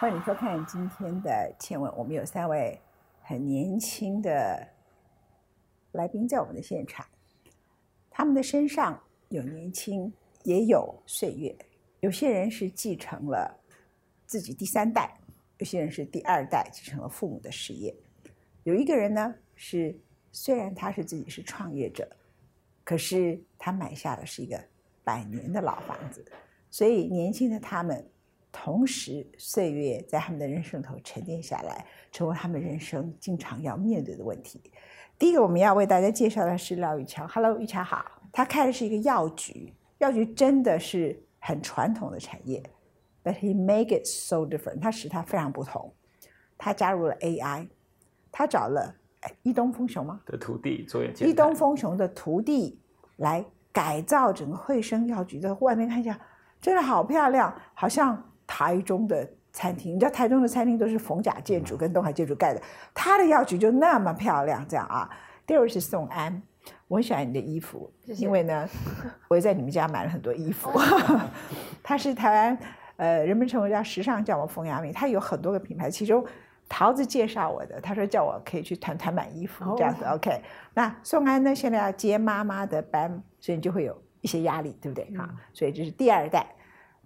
欢迎收看今天的《倩问》，我们有三位很年轻的来宾在我们的现场，他们的身上有年轻，也有岁月。有些人是继承了自己第三代，有些人是第二代继承了父母的事业。有一个人呢，是虽然他是自己是创业者，可是他买下的是一个百年的老房子，所以年轻的他们。同时，岁月在他们的人生头沉淀下来，成为他们人生经常要面对的问题。第一个，我们要为大家介绍的是廖玉桥。Hello，玉桥好。他开的是一个药局，药局真的是很传统的产业，but he make it so different。他使它非常不同。他加入了 AI，他找了伊东丰雄吗？的徒弟做一伊东丰雄的徒弟来改造整个惠生药局的外面，看一下，真的好漂亮，好像。台中的餐厅，你知道台中的餐厅都是逢甲建筑跟东海建筑盖的，他的药局就那么漂亮，这样啊。第二是宋安，我很喜欢你的衣服，因为呢，我也在你们家买了很多衣服。他是台湾，呃，人们称为叫时尚叫我冯亚明，他有很多个品牌，其中桃子介绍我的，他说叫我可以去团团买衣服这样子。OK，那宋安呢，现在要接妈妈的班，所以你就会有一些压力，对不对？啊，所以这是第二代。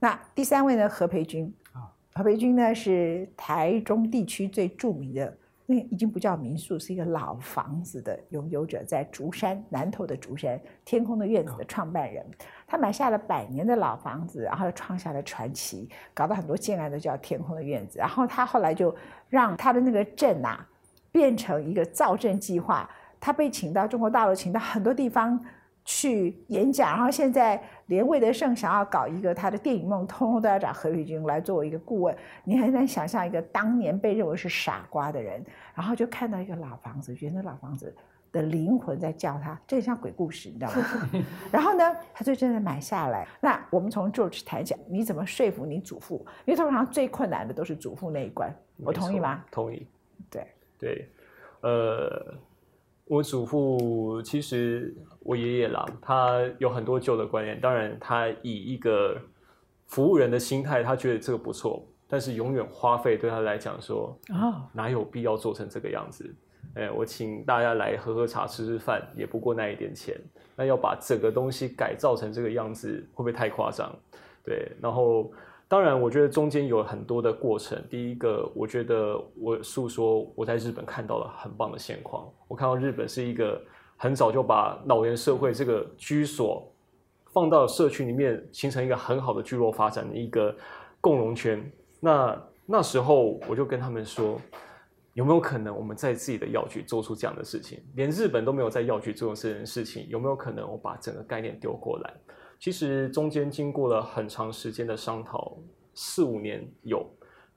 那第三位呢？何培军啊，何培军呢是台中地区最著名的，那已经不叫民宿，是一个老房子的拥有者，在竹山南头的竹山天空的院子的创办人。他买下了百年的老房子，然后创下了传奇，搞到很多建案都叫天空的院子。然后他后来就让他的那个镇啊变成一个造镇计划，他被请到中国大陆，请到很多地方。去演讲，然后现在连魏德胜想要搞一个他的电影梦，通通都要找何玉君来作为一个顾问。你很难想象一个当年被认为是傻瓜的人，然后就看到一个老房子，觉得那老房子的灵魂在叫他，这像鬼故事，你知道吗？然后呢，他就真的买下来。那我们从 George 谈讲，你怎么说服你祖父？因为通常最困难的都是祖父那一关，我同意吗？同意。对对，呃。我祖父其实我爷爷啦，他有很多旧的观念。当然，他以一个服务人的心态，他觉得这个不错。但是永远花费对他来讲说啊，哪有必要做成这个样子？哎，我请大家来喝喝茶、吃吃饭，也不过那一点钱。那要把整个东西改造成这个样子，会不会太夸张？对，然后。当然，我觉得中间有很多的过程。第一个，我觉得我诉说我在日本看到了很棒的现况。我看到日本是一个很早就把老年社会这个居所放到社区里面，形成一个很好的聚落发展的一个共荣圈。那那时候我就跟他们说，有没有可能我们在自己的药局做出这样的事情？连日本都没有在药局做这件事情，有没有可能我把整个概念丢过来？其实中间经过了很长时间的商讨，四五年有，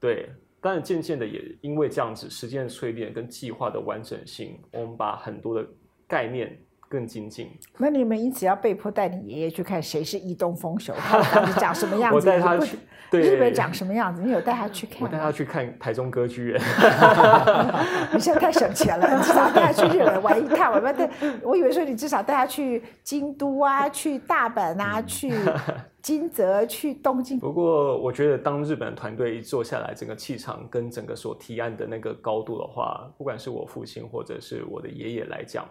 对，但渐渐的也因为这样子时间的淬炼跟计划的完整性，我们把很多的概念。更精进。那你们因此要被迫带你爷爷去看谁是伊东丰雄，他长什么样子？我带他去，对，日本长什么样子？你有带他去看？我带他去看台中歌剧院。你现在太省钱了，至少带他去日本玩一趟。我们带，我以为说你至少带他去京都啊，去大阪啊，去金泽，去东京。不过我觉得，当日本团队一坐下来，整个气场跟整个所提案的那个高度的话，不管是我父亲或者是我的爷爷来讲。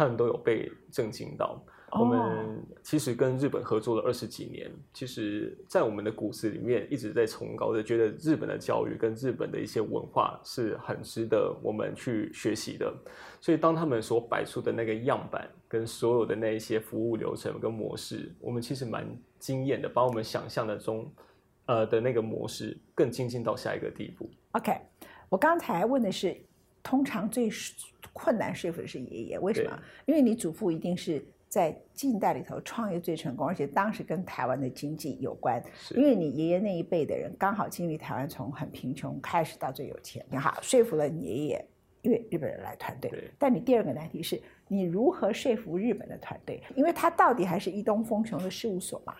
他们都有被震惊到。我们其实跟日本合作了二十几年，其实，在我们的骨子里面一直在崇高的，觉得日本的教育跟日本的一些文化是很值得我们去学习的。所以，当他们所摆出的那个样板跟所有的那一些服务流程跟模式，我们其实蛮惊艳的，把我们想象的中，呃的那个模式更精进到下一个地步。OK，我刚才问的是。通常最困难说服的是爷爷，为什么？因为你祖父一定是在近代里头创业最成功，而且当时跟台湾的经济有关。因为你爷爷那一辈的人刚好经历台湾从很贫穷开始到最有钱，你好说服了你爷爷，因为日本人来团队。但你第二个难题是你如何说服日本的团队？因为他到底还是一东丰雄的事务所嘛，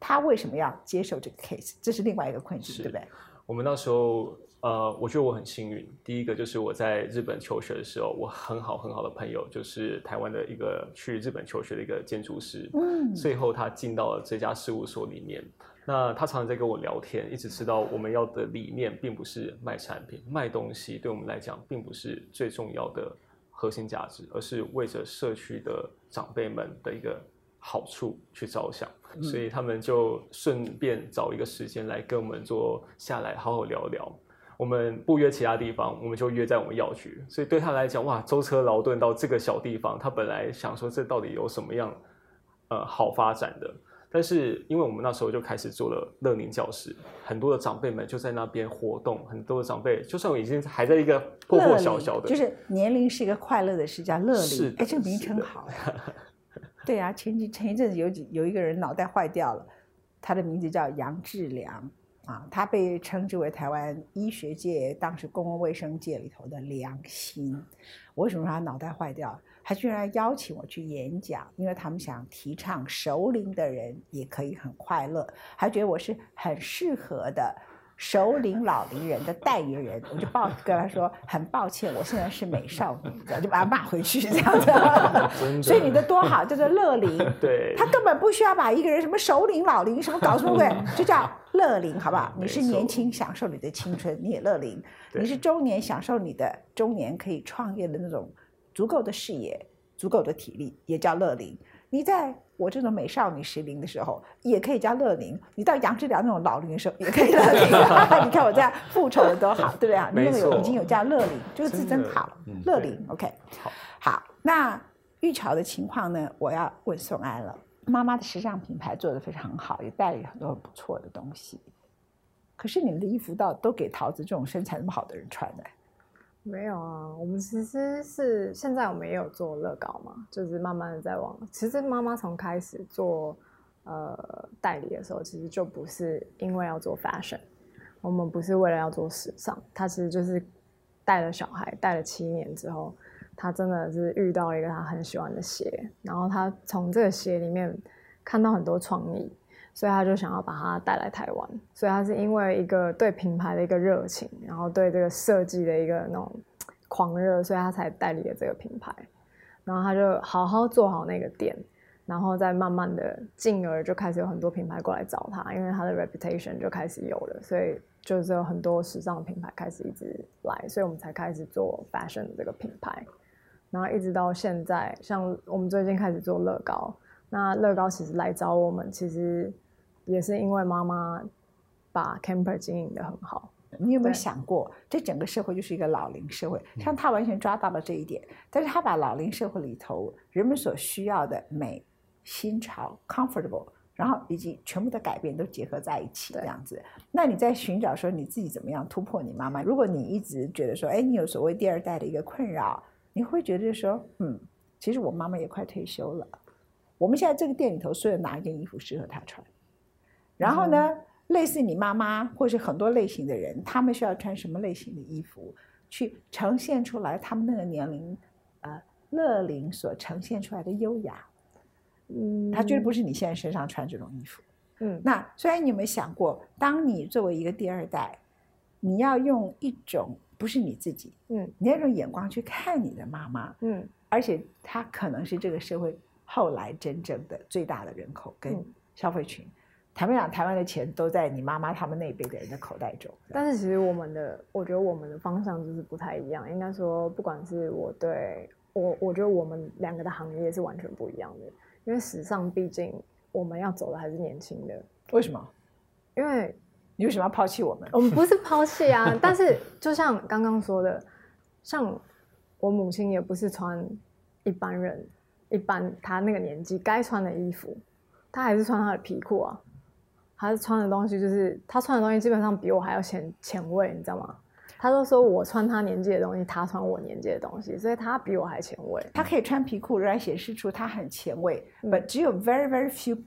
他为什么要接受这个 case？这是另外一个困境，对不对？我们那时候。呃，我觉得我很幸运。第一个就是我在日本求学的时候，我很好很好的朋友就是台湾的一个去日本求学的一个建筑师。嗯，最后他进到了这家事务所里面，那他常常在跟我聊天，一直知道我们要的理念并不是卖产品、卖东西，对我们来讲并不是最重要的核心价值，而是为着社区的长辈们的一个好处去着想。所以他们就顺便找一个时间来跟我们坐下来好好聊聊。我们不约其他地方，我们就约在我们药局。所以对他来讲，哇，舟车劳顿到这个小地方，他本来想说这到底有什么样呃好发展的。但是，因为我们那时候就开始做了乐宁教室，很多的长辈们就在那边活动。很多的长辈，就算我已经还在一个破破小小的，就是年龄是一个快乐的事，叫乐龄。哎，这个名称好。对啊，前几前一阵子有几有一个人脑袋坏掉了，他的名字叫杨志良啊，他被称之为台湾医学界当时公共卫生界里头的良心。为什么他脑袋坏掉了？他居然邀请我去演讲，因为他们想提倡熟龄的人也可以很快乐，还觉得我是很适合的熟龄老龄人的代言人。我就抱跟他说，很抱歉，我现在是美少女，这样就把他骂回去这样子。所以你的多好，叫做乐龄。对，他根本不需要把一个人什么首领、老龄什么搞什么鬼，就叫乐龄，好不好？你是年轻，享受你的青春，你也乐龄；你是中年，享受你的中年，可以创业的那种。足够的视野，足够的体力，也叫乐龄。你在我这种美少女时龄的时候，也可以叫乐龄。你到杨志良那种老龄的时候，也可以乐龄。你看我这样复仇的多好，对不对啊？你那个有已经有叫乐龄，这个字真好，乐龄。OK，好。好，那玉桥的情况呢？我要问宋安了。妈妈的时尚品牌做的非常好，也带了很多很不错的东西。可是你们的衣服到都给桃子这种身材那么好的人穿的。没有啊，我们其实是现在我们也有做乐高嘛，就是慢慢的在往。其实妈妈从开始做呃代理的时候，其实就不是因为要做 fashion，我们不是为了要做时尚，她其实就是带了小孩，带了七年之后，她真的是遇到了一个她很喜欢的鞋，然后她从这个鞋里面看到很多创意。所以他就想要把它带来台湾，所以他是因为一个对品牌的一个热情，然后对这个设计的一个那种狂热，所以他才代理了这个品牌。然后他就好好做好那个店，然后再慢慢的，进而就开始有很多品牌过来找他，因为他的 reputation 就开始有了，所以就是有很多时尚品牌开始一直来，所以我们才开始做 fashion 的这个品牌。然后一直到现在，像我们最近开始做乐高，那乐高其实来找我们，其实。也是因为妈妈把 Camper 经营的很好，你有没有想过，这整个社会就是一个老龄社会，像他完全抓到了这一点，但是他把老龄社会里头人们所需要的美、新潮、comfortable，然后以及全部的改变都结合在一起，这样子。那你在寻找说你自己怎么样突破你妈妈？如果你一直觉得说，哎，你有所谓第二代的一个困扰，你会觉得说，嗯，其实我妈妈也快退休了，我们现在这个店里头，所有哪一件衣服适合她穿？然后呢，类似你妈妈或是很多类型的人，他们需要穿什么类型的衣服，去呈现出来他们那个年龄，呃，乐龄所呈现出来的优雅。嗯，他绝对不是你现在身上穿这种衣服。嗯，那虽然你有没有想过，当你作为一个第二代，你要用一种不是你自己，嗯，你那种眼光去看你的妈妈，嗯，而且她可能是这个社会后来真正的最大的人口跟消费群。坦白讲，台湾的钱都在你妈妈他们那一辈的人的口袋中。但是其实我们的，我觉得我们的方向就是不太一样。应该说，不管是我对我，我觉得我们两个的行业是完全不一样的。因为时尚毕竟我们要走的还是年轻的。为什么？因为你为什么要抛弃我们？我们不是抛弃啊，但是就像刚刚说的，像我母亲也不是穿一般人一般她那个年纪该穿的衣服，她还是穿她的皮裤啊。他穿的东西就是他穿的东西，基本上比我还要前前卫，你知道吗？他都说我穿他年纪的东西，他穿我年纪的东西，所以他比我还前卫。他可以穿皮裤，仍然显示出他很前卫。But 只有 very very few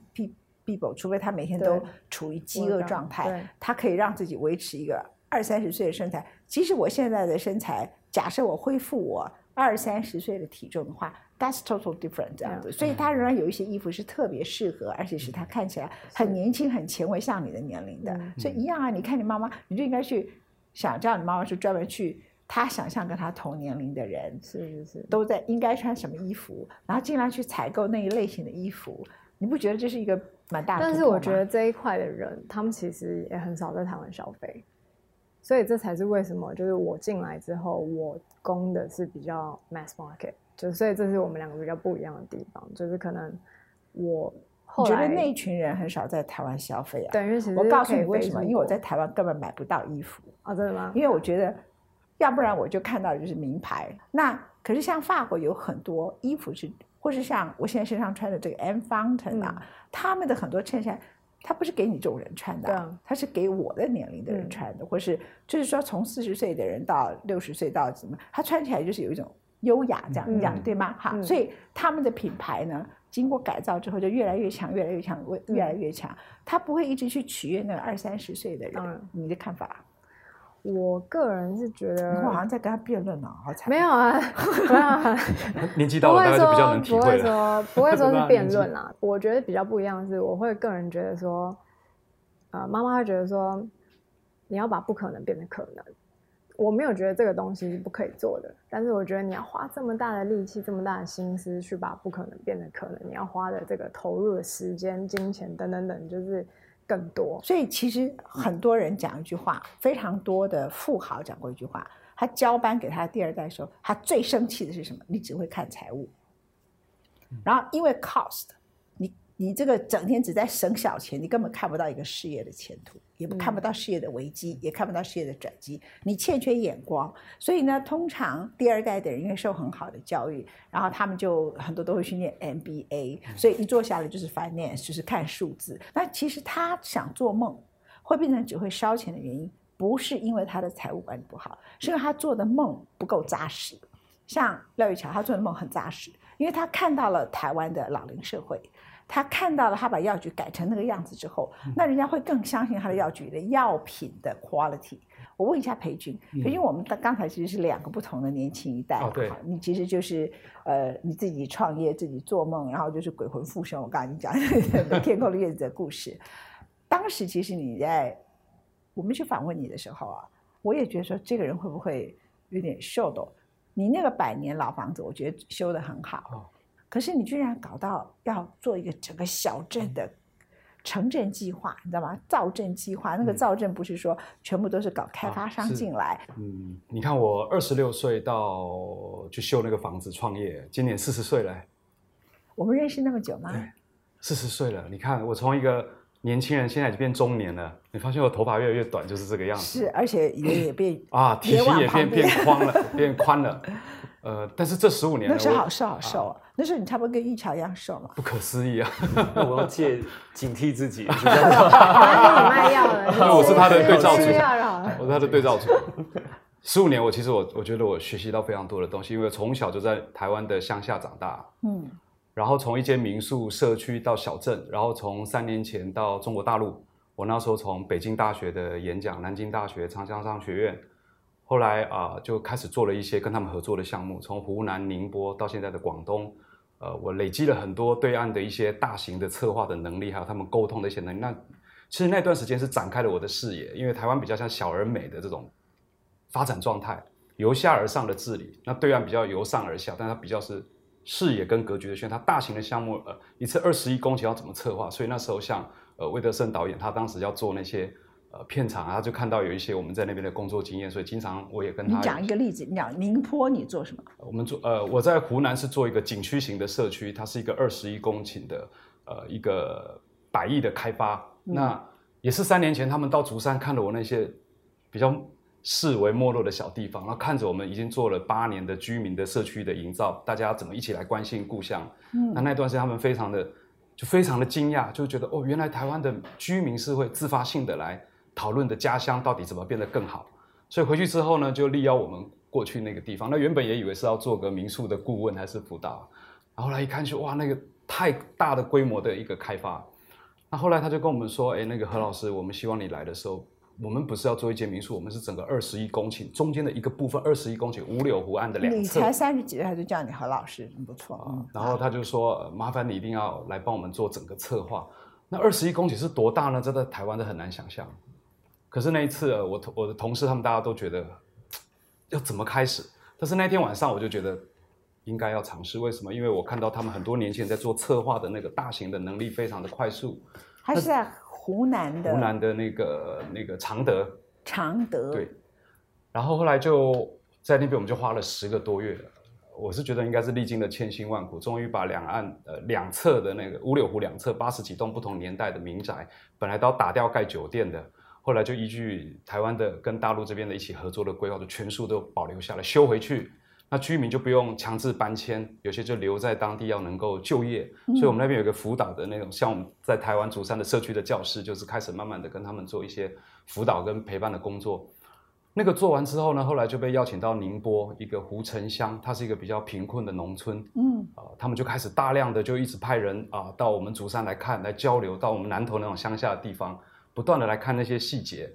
people，除非他每天都处于饥饿状态，他可以让自己维持一个二三十岁的身材。即使我现在的身材，假设我恢复我二三十岁的体重的话。That's total different 这样子，所以他仍然有一些衣服是特别适合，而且是他看起来很年轻、很前卫，像你的年龄的。所以一样啊，你看你妈妈，你就应该去想，叫你妈妈是专门去，她想象跟她同年龄的人是是是。都在应该穿什么衣服，然后尽量去采购那一类型的衣服。你不觉得这是一个蛮大的。但是我觉得这一块的人，他们其实也很少在台湾消费，所以这才是为什么，就是我进来之后，我攻的是比较 mass market，就所以这是我们两个比较不一样的地方，就是可能我后来觉得那一群人很少在台湾消费啊。对，因为其实我告诉你为什么？因为我在台湾根本买不到衣服，啊，真的吗？因为我觉得，要不然我就看到的就是名牌。那可是像法国有很多衣服是，或是像我现在身上穿的这个 M Fountain 啊，嗯他们的很多衬衫，它不是给你这种人穿的它是给我的年龄的人嗯穿的，或是就是说从四十岁的人到六十岁到怎么，他穿起来就是有一种优雅这样，嗯这样对吗？哈，嗯所以他们的品牌呢，经过改造之后就越来越强，越来越强，越越来越强。他不会一直去取悦那个二三十岁的人。你的看法？我个人是觉得我好像在跟他辩论呢，好惨。没有啊，没有啊，年纪到了，不会大概就比较说不会能体会了。说不会说是 辩论啦。我觉得比较不一样的是，我会个人觉得说，呃，妈妈会觉得说，你要把不可能变成可能。我没有觉得这个东西是不可以做的，但是我觉得你要花这么大的力气、这么大的心思去把不可能变成可能，你要花的这个投入的时间、金钱等等等，就是更多。所以其实很多人讲一句话，非常多的富豪讲过一句话，他交班给他第二代的时候，他最生气的是什么？你只会看财务，然后因为 cost，你你这个整天只在省小钱，你根本看不到一个事业的前途，也不看不到事业的危机，也看不到事业的转机，你欠缺眼光。所以呢，通常第二代的人因为受很好的教育，然后他们就很多都会去念 MBA，所以一坐下来就是 finance，就是看数字。那其实他想做梦，会变成只会烧钱的原因，不是因为他的财务管理不好，是因为他做的梦不够扎实。像廖玉桥，他做的梦很扎实，因为他看到了台湾的老龄社会，他看到了他把药局改成那个样子之后，那人家会更相信他的药局的药品的 quality。我问一下裴军，裴军，我们刚刚才其实是两个不同的年轻一代嘛哦对你其实就是呃你自己创业，自己做梦，然后就是鬼魂附身。我刚才你讲的 天空的叶子的故事，当时其实你在我们去访问你的时候啊，我也觉得说这个人会不会有点秀逗？你那个百年老房子，我觉得修得很好，哦可是你居然搞到要做一个整个小镇的城镇计划，你知道吗？造镇计划，那个嗯造镇不是说全部都是搞开发商进来，嗯，你看我二十六岁到去修那个房子创业，今年四十岁了，我们认识那么久吗？四十岁了。你看我从一个年轻人，现在已经变中年了。你发现我头发越来越短，就是这个样子。是，而且脸 也变啊，体型也变变宽了，变宽了。呃，但是这十五年，我那时候好瘦好瘦啊，那时候你差不多跟玉桥一样瘦嘛。不可思议啊！那我要戒警惕自己，是这反样正你卖药的，我是他的对照组。我是他的对照组。十五年，我其实我我觉得我学习到非常多的东西，因为从小就在台湾的乡下长大，嗯，然后从一间民宿社区到小镇，然后从三年前到中国大陆，我那时候从北京大学的演讲，南京大学长江商学院，后来啊、就开始做了一些跟他们合作的项目，从湖南宁波到现在的广东，呃，我累积了很多对岸的一些大型的策划的能力，还有他们沟通的一些能力。那其实那段时间是展开了我的视野，因为台湾比较像小而美的这种发展状态，由下而上的治理，那对岸比较由上而下，但它比较是视野跟格局的宣。它大型的项目，呃，一次二十亿公顷要怎么策划？所以那时候像呃魏德胜导演，他当时要做那些呃片场啊，他就看到有一些我们在那边的工作经验，所以经常我也跟你他讲一个例子，你讲宁波你做什么？我们做呃，我在湖南是做一个景区型的社区，它是一个二十一公顷的呃一个百亿的开发。那也是三年前他们到竹山看了我那些比较视为没落的小地方，然后看着我们已经做了八年的居民的社区的营造，大家怎么一起来关心故乡。嗯那那段时间他们非常的就非常的惊讶，就觉得哦，原来台湾的居民是会自发性的来讨论的家乡到底怎么变得更好。所以回去之后呢，就力邀我们过去那个地方。那原本也以为是要做个民宿的顾问还是辅导，然后后来一看就哇，那个太大的规模的一个开发。那后来他就跟我们说，哎，那个何老师，我们希望你来的时候，我们不是要做一间民宿，我们是整个二十一公顷中间的一个部分，二十一公顷五柳湖岸的两侧。你才三十几岁，他就叫你何老师，很不错。嗯，然后他就说、呃麻烦你一定要来帮我们做整个策划。那二十一公顷是多大呢？这在台湾都很难想象。可是那一次，呃我同我的同事他们大家都觉得要怎么开始？但是那天晚上我就觉得应该要尝试。为什么？因为我看到他们很多年前在做策划的那个大型的能力非常的快速。还是在湖南的湖南的那个那个常德，常德对。然后后来就在那边，我们就花了十个多月。我是觉得应该是历经了千辛万苦，终于把两岸呃两侧的那个五柳湖两侧八十几栋不同年代的民宅，本来都要打掉盖酒店的，后来就依据台湾的跟大陆这边的一起合作的规划，就全数都保留下来修回去。那居民就不用强制搬迁，有些就留在当地要能够就业。所以我们那边有一个辅导的那种，像我们在台湾竹山的社区的教室，就是开始慢慢的跟他们做一些辅导跟陪伴的工作。那个做完之后呢，后来就被邀请到宁波一个湖城乡，它是一个比较贫困的农村，嗯，啊，他们就开始大量的就一直派人啊到我们竹山来看，来交流，到我们南投那种乡下的地方，不断的来看那些细节。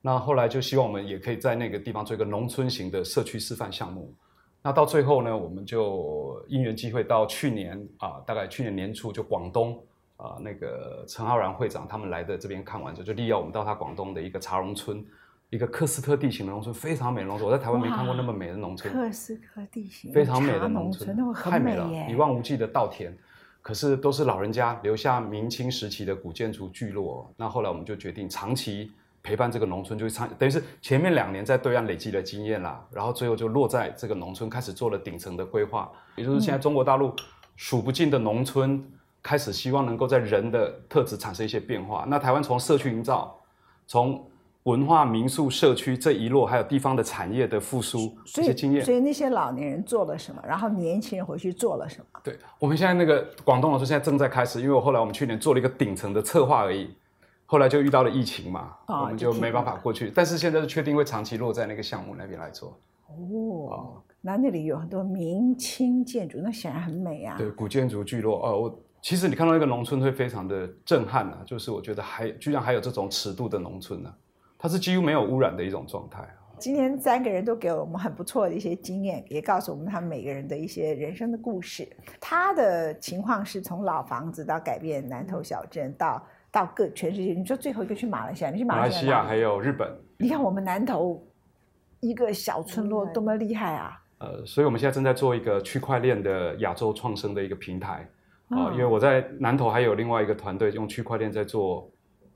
那后来就希望我们也可以在那个地方做一个农村型的社区示范项目。那到最后呢，我们就因缘机会到去年啊，大概去年年初就广东啊那个陈浩然会长他们来的这边看完之后，就力邀我们到他广东的一个茶农村。一个克斯特地形的农村，非常美的农村。我在台湾没看过那么美的农村。克斯特地形，非常美的农村，太美了，一望无际的稻田，可是都是老人家留下明清时期的古建筑聚落。那后来我们就决定长期陪伴这个农村，就参等于是前面两年在对岸累积的经验啦，然后最后就落在这个农村开始做了顶层的规划。也就是现在中国大陆数不尽的农村开始希望能够在人的特质产生一些变化。那台湾从社区营造，从文化、民宿、社区这一路，还有地方的产业的复苏，这些经验。所以那些老年人做了什么？然后年轻人回去做了什么？对，我们现在那个广东老师现在正在开始，因为我后来我们去年做了一个顶层的策划而已，后来就遇到了疫情嘛，我们就没办法过去。但是现在是确定会长期落在那个项目那边来做。哦，那那里有很多明清建筑，那显然很美啊。对，古建筑聚落。哦，我其实你看到一个农村会非常的震撼啊，就是我觉得还居然还有这种尺度的农村呢。它是几乎没有污染的一种状态。今天三个人都给我们很不错的一些经验，也告诉我们他们每个人的一些人生的故事。他的情况是从老房子到改变南投小镇，到到各全世界。你说最后一个去马来西亚，你去马来西亚还有日本。你看我们南投一个小村落多么厉害啊！呃，所以我们现在正在做一个区块链的亚洲创生的一个平台啊，因为我在南投还有另外一个团队用区块链在做。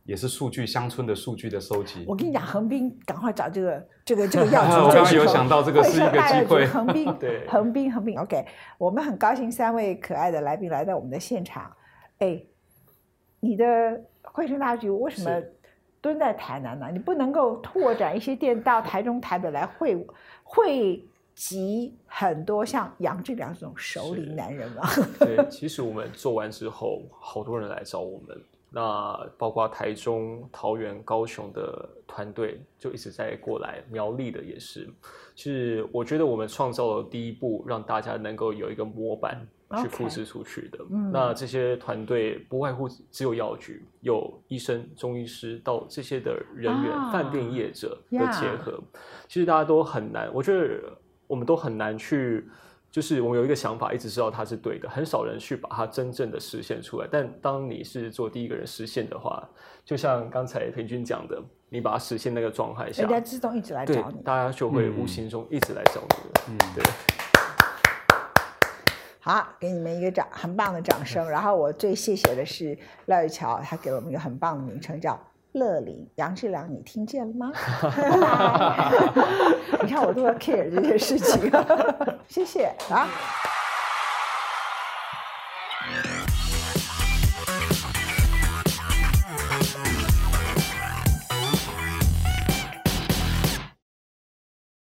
也是数据乡村的数据的收集。我跟你讲，横滨赶快找这个这个这个要 我刚刚有想到这个是一个机会。横滨，对，横滨，横滨。OK，我们很高兴三位可爱的来宾来到我们的现场。哎，你的汇生大局为什么蹲在台南呢？你不能够拓展一些店到台中、台北来汇汇集很多像杨志良这种熟龄男人吗？对，其实我们做完之后，好多人来找我们。那包括台中、桃园、高雄的团队就一直在过来，苗栗的也是。其实我觉得我们创造了第一步，让大家能够有一个模板去复制出去的。那这些团队不外乎只有药局、有医生、中医师到这些的人员、饭店业者的结合。其实大家都很难，我觉得我们都很难去。就是我们有一个想法，一直知道它是对的，很少人去把它真正的实现出来。但当你是做第一个人实现的话，就像刚才平君讲的，你把它实现那个状态下，人家自动一直来找你，大家就会无形中一直来找你。嗯，对。好，给你们一个掌，很棒的掌声。然后我最谢谢的是廖玉桥，他给了我们一个很棒的名称，叫。乐林杨志良，你听见了吗？你看我都要 care 这件事情，谢谢啊。